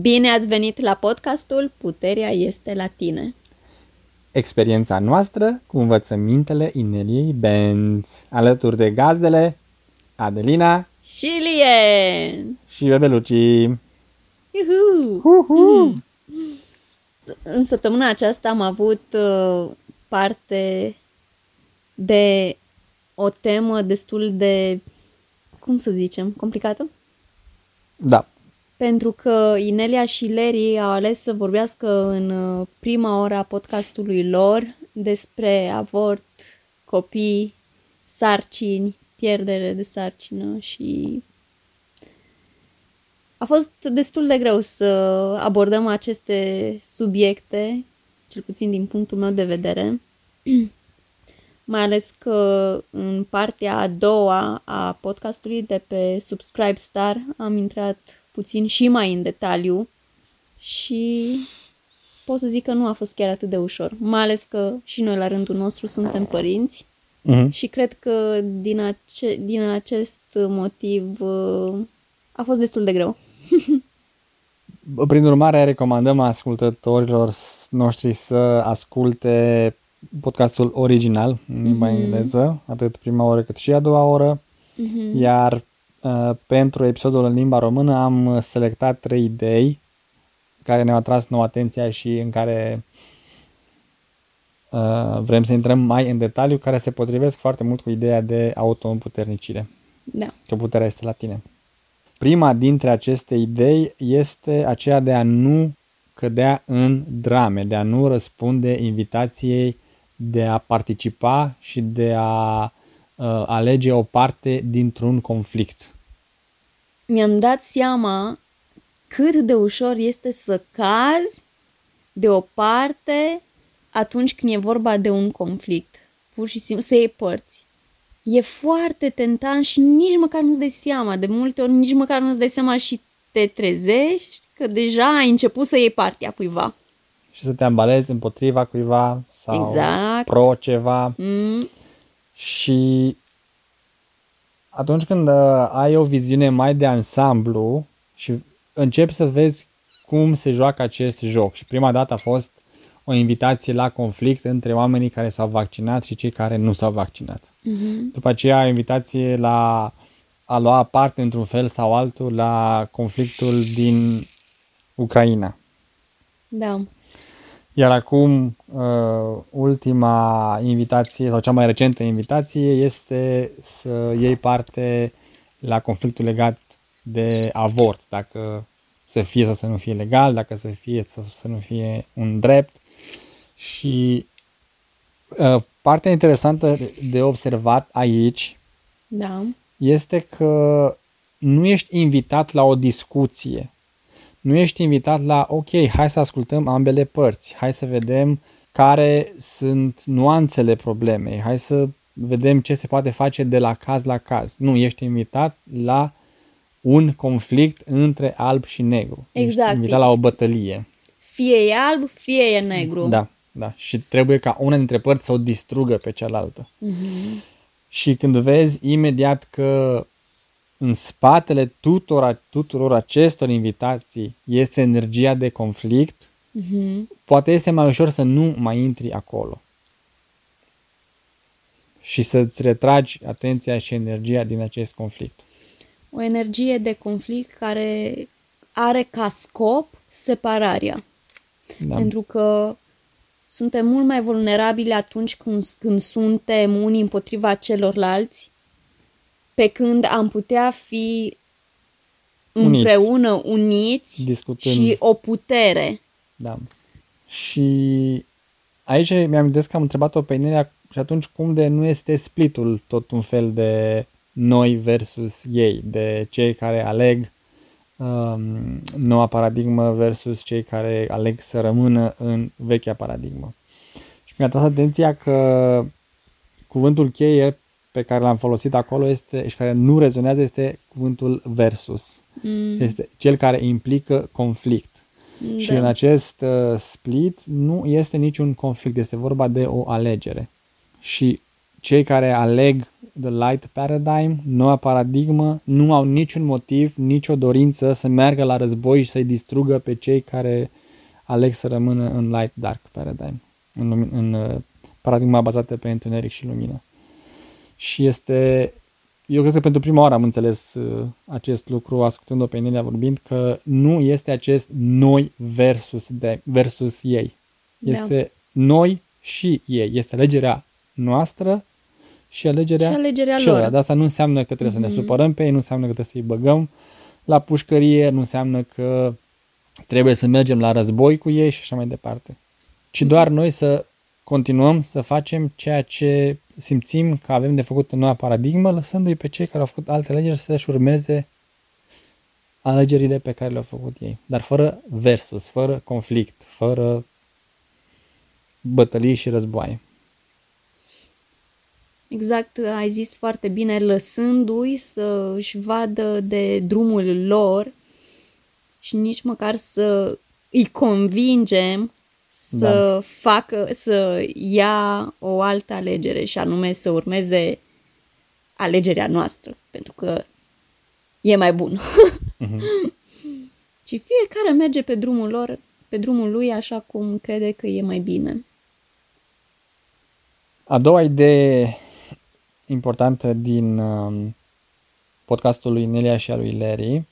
Bine ați venit la podcastul Puterea este la tine. Experiența noastră cu învățămintele Ineliei Benz, alături de gazdele Adelina Și Lien! și Bebelucii. Iuhu! Uhu! În săptămâna aceasta am avut uh, parte de o temă destul de, cum să zicem, complicată. Da, Pentru că Inelia și Leri au ales să vorbească în uh, prima oră a podcastului lor despre avort, copii, sarcini, pierdere de sarcină și a fost destul de greu să abordăm aceste subiecte, cel puțin din punctul meu de vedere, mai ales că în partea a doua a podcastului de pe Subscribe Star am intrat puțin și mai în detaliu și pot să zic că nu a fost chiar atât de ușor, mai ales că și noi la rândul nostru suntem părinți Mhm. și cred că din, ace- din acest motiv uh, a fost destul de greu. Prin urmare, recomandăm ascultătorilor noștri să asculte podcastul original în limba Mhm. engleză, atât prima oră cât și a doua oră, Mhm. iar uh, pentru episodul în limba română am uh, selectat trei idei care ne-au atras nouă atenția și în care uh, vrem să intrăm mai în detaliu, care se potrivesc foarte mult cu ideea de autoîmputernicire, Da. că puterea este la tine. Prima dintre aceste idei este aceea de a nu cădea în drame, de a nu răspunde invitației de a participa și de a uh, alege o parte dintr-un conflict. Mi-am dat seama cât de ușor este să cazi de o parte atunci când e vorba de un conflict. Pur și simplu, să iei părți. E foarte tentant și nici măcar nu-ți dai seama. De multe ori nici măcar nu-ți dai seama și te trezești că deja ai început să iei partea cuiva. Și să te ambalezi împotriva cuiva sau Exact. pro ceva. Mm, Și atunci când uh, ai o viziune mai de ansamblu și începi să vezi cum se joacă acest joc. Și prima dată a fost o invitație la conflict între oamenii care s-au vaccinat și cei care nu s-au vaccinat. mhm. După aceea, o invitație la a lua parte într-un fel sau altul la conflictul din Ucraina. Da. Iar acum, uh, ultima invitație, sau cea mai recentă invitație, este să iei parte la conflictul legat de avort, dacă să fie sau să nu fie legal, dacă să fie sau să nu fie un drept. Și uh, partea interesantă de observat aici Da. este că nu ești invitat la o discuție. Nu ești invitat la, ok, hai să ascultăm ambele părți, hai să vedem care sunt nuanțele problemei, hai să vedem ce se poate face de la caz la caz. Nu, ești invitat la un conflict între alb și negru. Exact. Ești invitat la o bătălie. Fie e alb, fie e negru. Da, da. Și trebuie ca una dintre părți să o distrugă pe cealaltă. Mhm. Și când vezi imediat că în spatele tuturor, tuturor acestor invitații este energia de conflict, Mhm. poate este mai ușor să nu mai intri acolo. Și să-ți retragi atenția și energia din acest conflict. O energie de conflict care are ca scop separarea. Da? Pentru că suntem mult mai vulnerabili atunci când, când suntem unii împotriva celorlalți, pe când am putea fi Uniți. împreună uniți Discutând. și o putere. Da. Și aici mi-am gândit că am întrebat-o pe Inelia și atunci cum de nu este splitul tot un fel de noi versus ei, de cei care aleg um, noua paradigmă versus cei care aleg să rămână în vechea paradigmă. Și mi-a tras atenția că cuvântul cheie pe care l-am folosit acolo este și care nu rezonează este cuvântul versus. Mm, Este cel care implică conflict. Și da. în acest uh, split nu este niciun conflict, este vorba de o alegere. Și cei care aleg The Light Paradigm, noua paradigmă, nu au niciun motiv, nicio dorință să meargă la război și să-i distrugă pe cei care aleg să rămână în Light Dark Paradigm, în, lumin- în uh, paradigma bazată pe întuneric și lumină. Și este, eu cred că pentru prima oară am înțeles uh, acest lucru ascultând-o pe Nelia vorbind, că nu este acest noi versus, de, versus ei. Este da. noi și ei. Este alegerea noastră și alegerea, Și alegerea celor. lor. Dar asta nu înseamnă că trebuie să ne Mhm. supărăm pe ei, nu înseamnă că trebuie să-i băgăm la pușcărie, nu înseamnă că trebuie să mergem la război cu ei și așa mai departe. Ci doar noi să continuăm să facem ceea ce simțim că avem de făcut în noua paradigmă, lăsându-i pe cei care au făcut alte alegeri să-și urmeze alegerile pe care le-au făcut ei. Dar fără versus, fără conflict, fără bătălii și războaie. Exact, ai zis foarte bine, lăsându-i să își vadă de drumul lor și nici măcar să îi convingem să Da. facă, să ia o altă alegere și anume să urmeze alegerea noastră, pentru că e mai bun. Mhm. și fiecare merge pe drumul lor, pe drumul lui așa cum crede că e mai bine. A doua idee importantă din um, podcastul lui Nelia și al lui Larry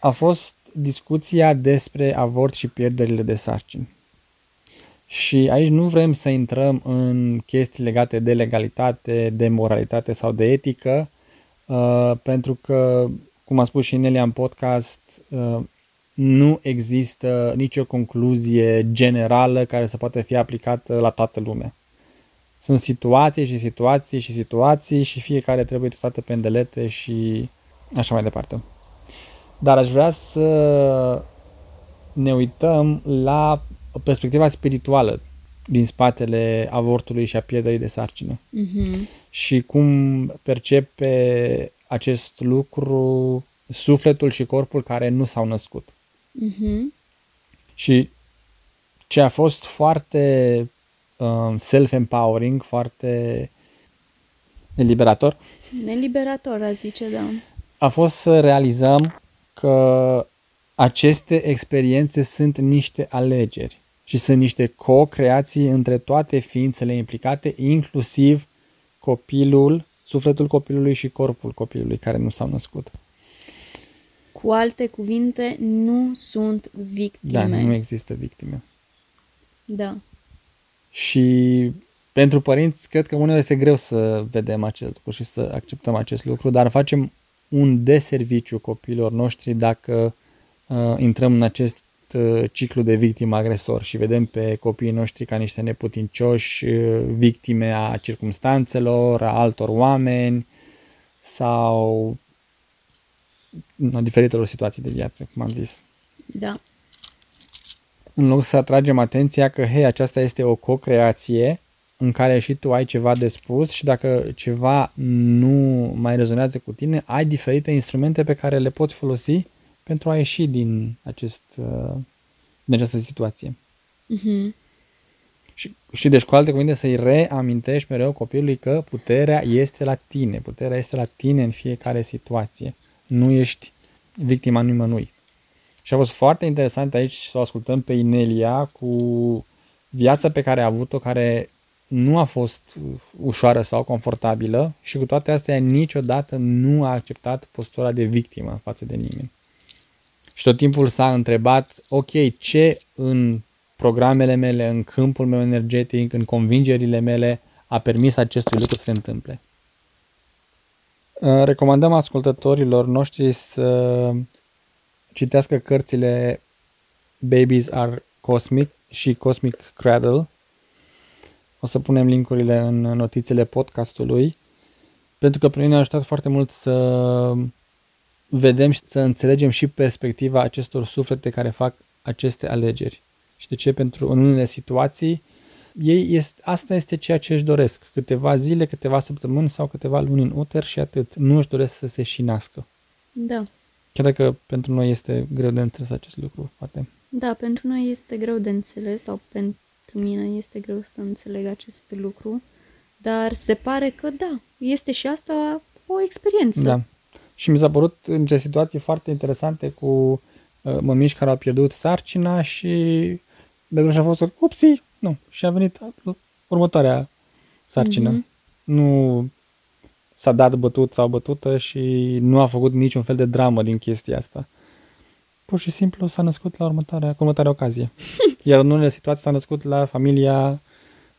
a fost discuția despre avort și pierderile de sarcini. Și aici nu vrem să intrăm în chestii legate de legalitate, de moralitate sau de etică, uh, pentru că, cum a spus și Nelia în podcast, uh, nu există nicio concluzie generală care să poată fi aplicată la toată lumea. Sunt situații și situații și situații și fiecare trebuie tratată pe îndelete și așa mai departe. Dar aș vrea să ne uităm la perspectiva spirituală din spatele avortului și a pierderii de sarcină Mhm. și cum percepe acest lucru sufletul și corpul care nu s-au născut. Mhm. Și ce a fost foarte um, self-empowering, foarte eliberator, Neliberator, aș zice, da. a fost să realizăm că aceste experiențe sunt niște alegeri și sunt niște co-creații între toate ființele implicate, inclusiv copilul, sufletul copilului și corpul copilului care nu s-au născut. Cu alte cuvinte, nu sunt victime. Da, nu există victime. Da. Și pentru părinți, cred că uneori este greu să vedem acest lucru și să acceptăm acest lucru, dar facem un deserviciu copiilor noștri dacă uh, intrăm în acest uh, ciclu de victim-agresor și vedem pe copiii noștri ca niște neputincioși, uh, victime a circumstanțelor, a altor oameni sau a diferitelor situații de viață, cum am zis Da. în loc să atragem atenția că, hei, aceasta este o co-creație în care și tu ai ceva de spus și dacă ceva nu mai rezonează cu tine, ai diferite instrumente pe care le poți folosi pentru a ieși din, acest, uh, din această situație. Mhm. Și, și deci, cu alte cuvinte, să-i reamintești mereu copilului că puterea este la tine, puterea este la tine în fiecare situație. Nu ești victima nimănui. Și a fost foarte interesant aici să o ascultăm pe Inelia cu viața pe care a avut-o, care nu a fost ușoară sau confortabilă și cu toate astea niciodată nu a acceptat postura de victimă față de nimeni. Și tot timpul s-a întrebat, ok, ce în programele mele, în câmpul meu energetic, în convingerile mele a permis acestui lucru să se întâmple. Uh, Recomandăm ascultătorilor noștri să citească cărțile Babies Are Cosmic și Cosmic Cradle. O să punem linkurile în notițele podcastului, pentru că pe noi ne-a ajutat foarte mult să vedem și să înțelegem și perspectiva acestor suflete care fac aceste alegeri. Și de ce? Pentru în unele situații ei este, asta este ceea ce își doresc. Câteva zile, câteva săptămâni sau câteva luni în uter și atât. Nu își doresc să se și nască. Da. Chiar dacă pentru noi este greu de înțeles acest lucru, poate. Da, pentru noi este greu de înțeles sau pentru mine este greu să înțeleg acest lucru, dar se pare că da, este și asta o experiență. Da. Și mi s-a părut în situații foarte interesante cu uh, mămiși care au pierdut sarcina și bebelușul a fost upsi, nu, și a venit următoarea sarcină. Mm-hmm. Nu s-a dat bătut sau bătută și nu a făcut niciun fel de dramă din chestia asta. Pur și simplu s-a născut la următoarea, cu următoarea ocazie. Iar în unele situații s-a născut la familia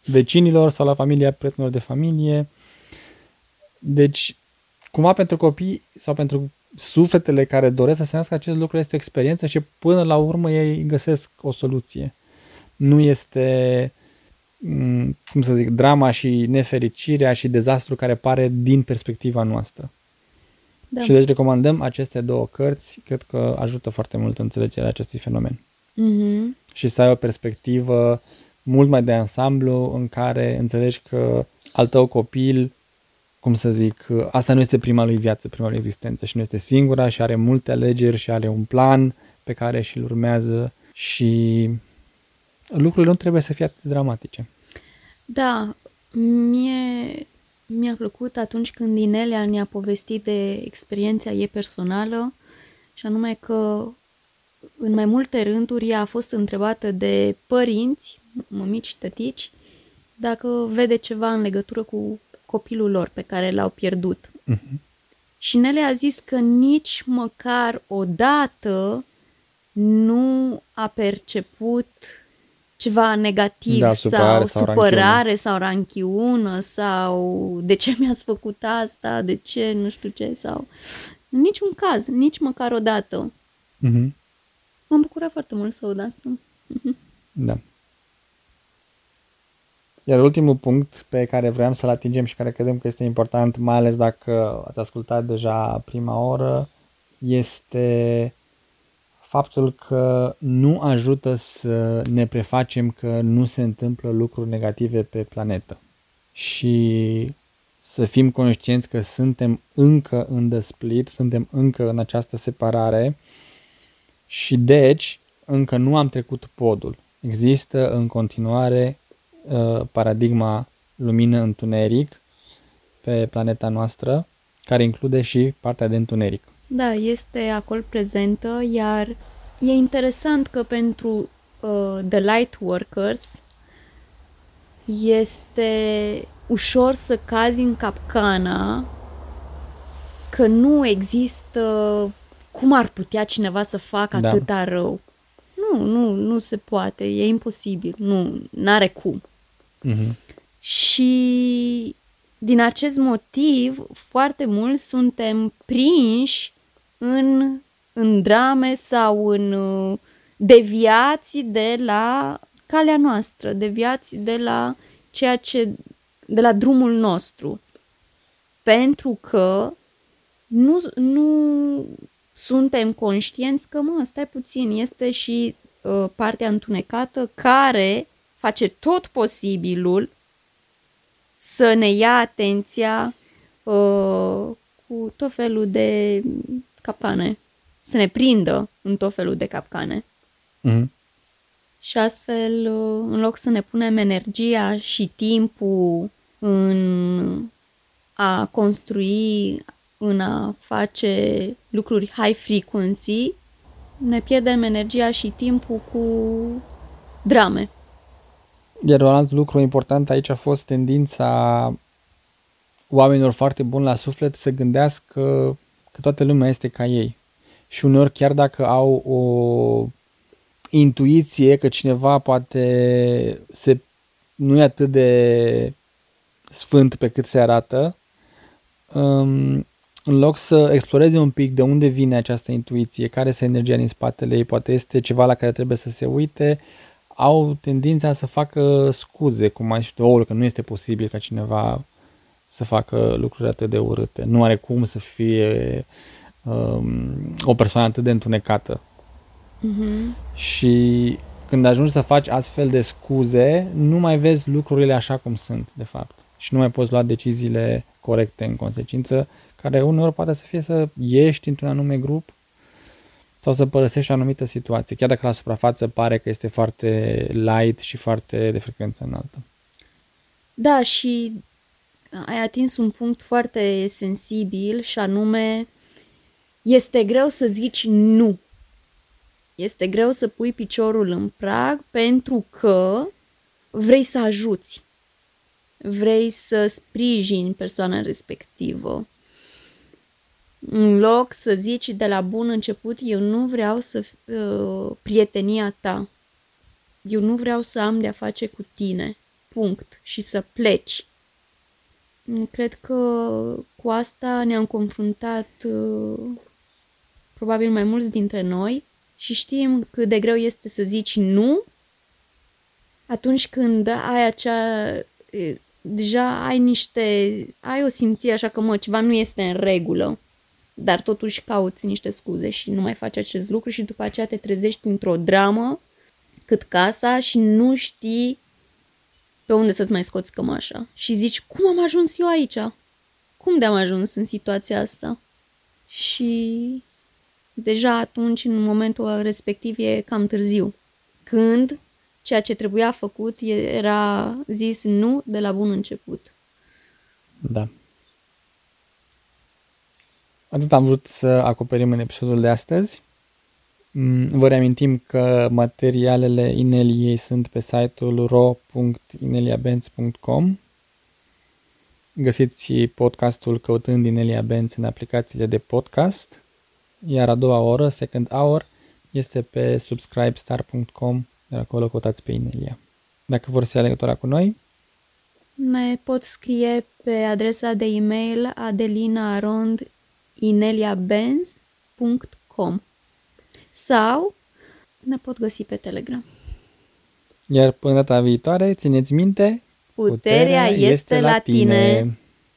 vecinilor sau la familia prietenilor de familie. Deci, cumva pentru copii sau pentru sufletele care doresc să se nască acest lucru este o experiență și până la urmă ei găsesc o soluție. Nu este, mm, cum să zic, drama și nefericirea și dezastru care pare din perspectiva noastră. Da. Și deci recomandăm aceste două cărți, cred că ajută foarte mult înțelegerea acestui fenomen. Mm-hmm. Și să ai o perspectivă mult mai de ansamblu în care înțelegi că al tău copil, cum să zic, asta nu este prima lui viață, prima lui existență și nu este singura și are multe alegeri și are un plan pe care și-l urmează și lucrurile nu trebuie să fie atât de dramatice. Da, mie mi-a plăcut atunci când Inelea ne-a povestit de experiența ei personală și anume că în mai multe rânduri ea a fost întrebată de părinți, mămici, tătici, dacă vede ceva în legătură cu copilul lor pe care l-au pierdut. Uh-huh. Și Nele a zis că nici măcar o dată nu a perceput ceva negativ da, supărare sau, sau supărare sau ranchiună sau de ce mi-ați făcut asta, de ce, nu știu ce, sau în niciun caz, nici măcar o dată. Mm-hmm. M-am bucurat foarte mult să aud asta. Mm-hmm. Da. Iar ultimul punct pe care vreau să-l atingem și care credem că este important, mai ales dacă ați ascultat deja prima oră, este faptul că nu ajută să ne prefacem că nu se întâmplă lucruri negative pe planetă și să fim conștienți că suntem încă în desplit, suntem încă în această separare și deci încă nu am trecut podul. Există în continuare uh, paradigma lumină-întuneric pe planeta noastră, care include și partea de întuneric. Da, este acolo prezentă, iar e interesant că pentru uh, The Light Workers este ușor să cazi în capcana că nu există cum ar putea cineva să facă da. atâta rău. Nu, nu, nu se poate, e imposibil, nu, n-are cum. Mm-hmm. Și din acest motiv, foarte mulți suntem prinși în, în drame sau în uh, deviații de la calea noastră, deviați de la ceea ce, de la drumul nostru. Pentru că nu, nu suntem conștienți că, mă, stai puțin, este și uh, partea întunecată care face tot posibilul să ne ia atenția uh, cu tot felul de capcane, să ne prindă în tot felul de capcane. Mm-hmm. Și astfel, în loc să ne punem energia și timpul în a construi, în a face lucruri high frequency, ne pierdem energia și timpul cu drame. Iar un alt lucru important aici a fost tendința oamenilor foarte buni la suflet să gândească că toată lumea este ca ei. Și uneori chiar dacă au o intuiție că cineva poate se, nu e atât de sfânt pe cât se arată, um, în loc să exploreze un pic de unde vine această intuiție, care este energia din spatele ei, poate este ceva la care trebuie să se uite, au tendința să facă scuze, cum mai știu, că nu este posibil ca cineva să facă lucruri atât de urâte. Nu are cum să fie um, o persoană atât de întunecată. Uh-huh. Și când ajungi să faci astfel de scuze, nu mai vezi lucrurile așa cum sunt, de fapt. Și nu mai poți lua deciziile corecte în consecință, care uneori poate să fie să ieși într-un anume grup sau să părăsești o anumită situație, chiar dacă la suprafață pare că este foarte light și foarte de frecvență înaltă. Da, și ai atins un punct foarte sensibil și anume este greu să zici nu. Este greu să pui piciorul în prag pentru că vrei să ajuți. Vrei să sprijini persoana respectivă. În loc să zici de la bun început, eu nu vreau să uh, prietenia ta. Eu nu vreau să am de-a face cu tine. Punct. Și să pleci. Cred că cu asta ne-am confruntat uh, probabil mai mulți dintre noi și știm cât de greu este să zici nu atunci când ai acea... deja ai niște... ai o simțire așa că, mă, ceva nu este în regulă, dar totuși cauți niște scuze și nu mai faci acest lucru și după aceea te trezești într-o dramă cât casa și nu știi pe unde să-ți mai scoți cămașa. Și zici, cum am ajuns eu aici? Cum de-am ajuns în situația asta? Și deja atunci, în momentul respectiv, e cam târziu. Când ceea ce trebuia făcut era zis nu de la bun început. Da. Atât am vrut să acoperim în episodul de astăzi. Mm, vă reamintim că materialele Ineliei sunt pe site-ul ro.ineliabenz.com Găsiți podcastul căutând Inelia Benz în aplicațiile de podcast, iar a doua oră, second hour, este pe subscribestar.com, iar acolo căutați pe Inelia. Dacă vor să ia legătura cu noi, ne pot scrie pe adresa de e-mail adelinaarondineliabenz.com sau ne pot găsi pe Telegram. Iar până data viitoare, țineți minte, puterea, puterea este, este la tine. tine.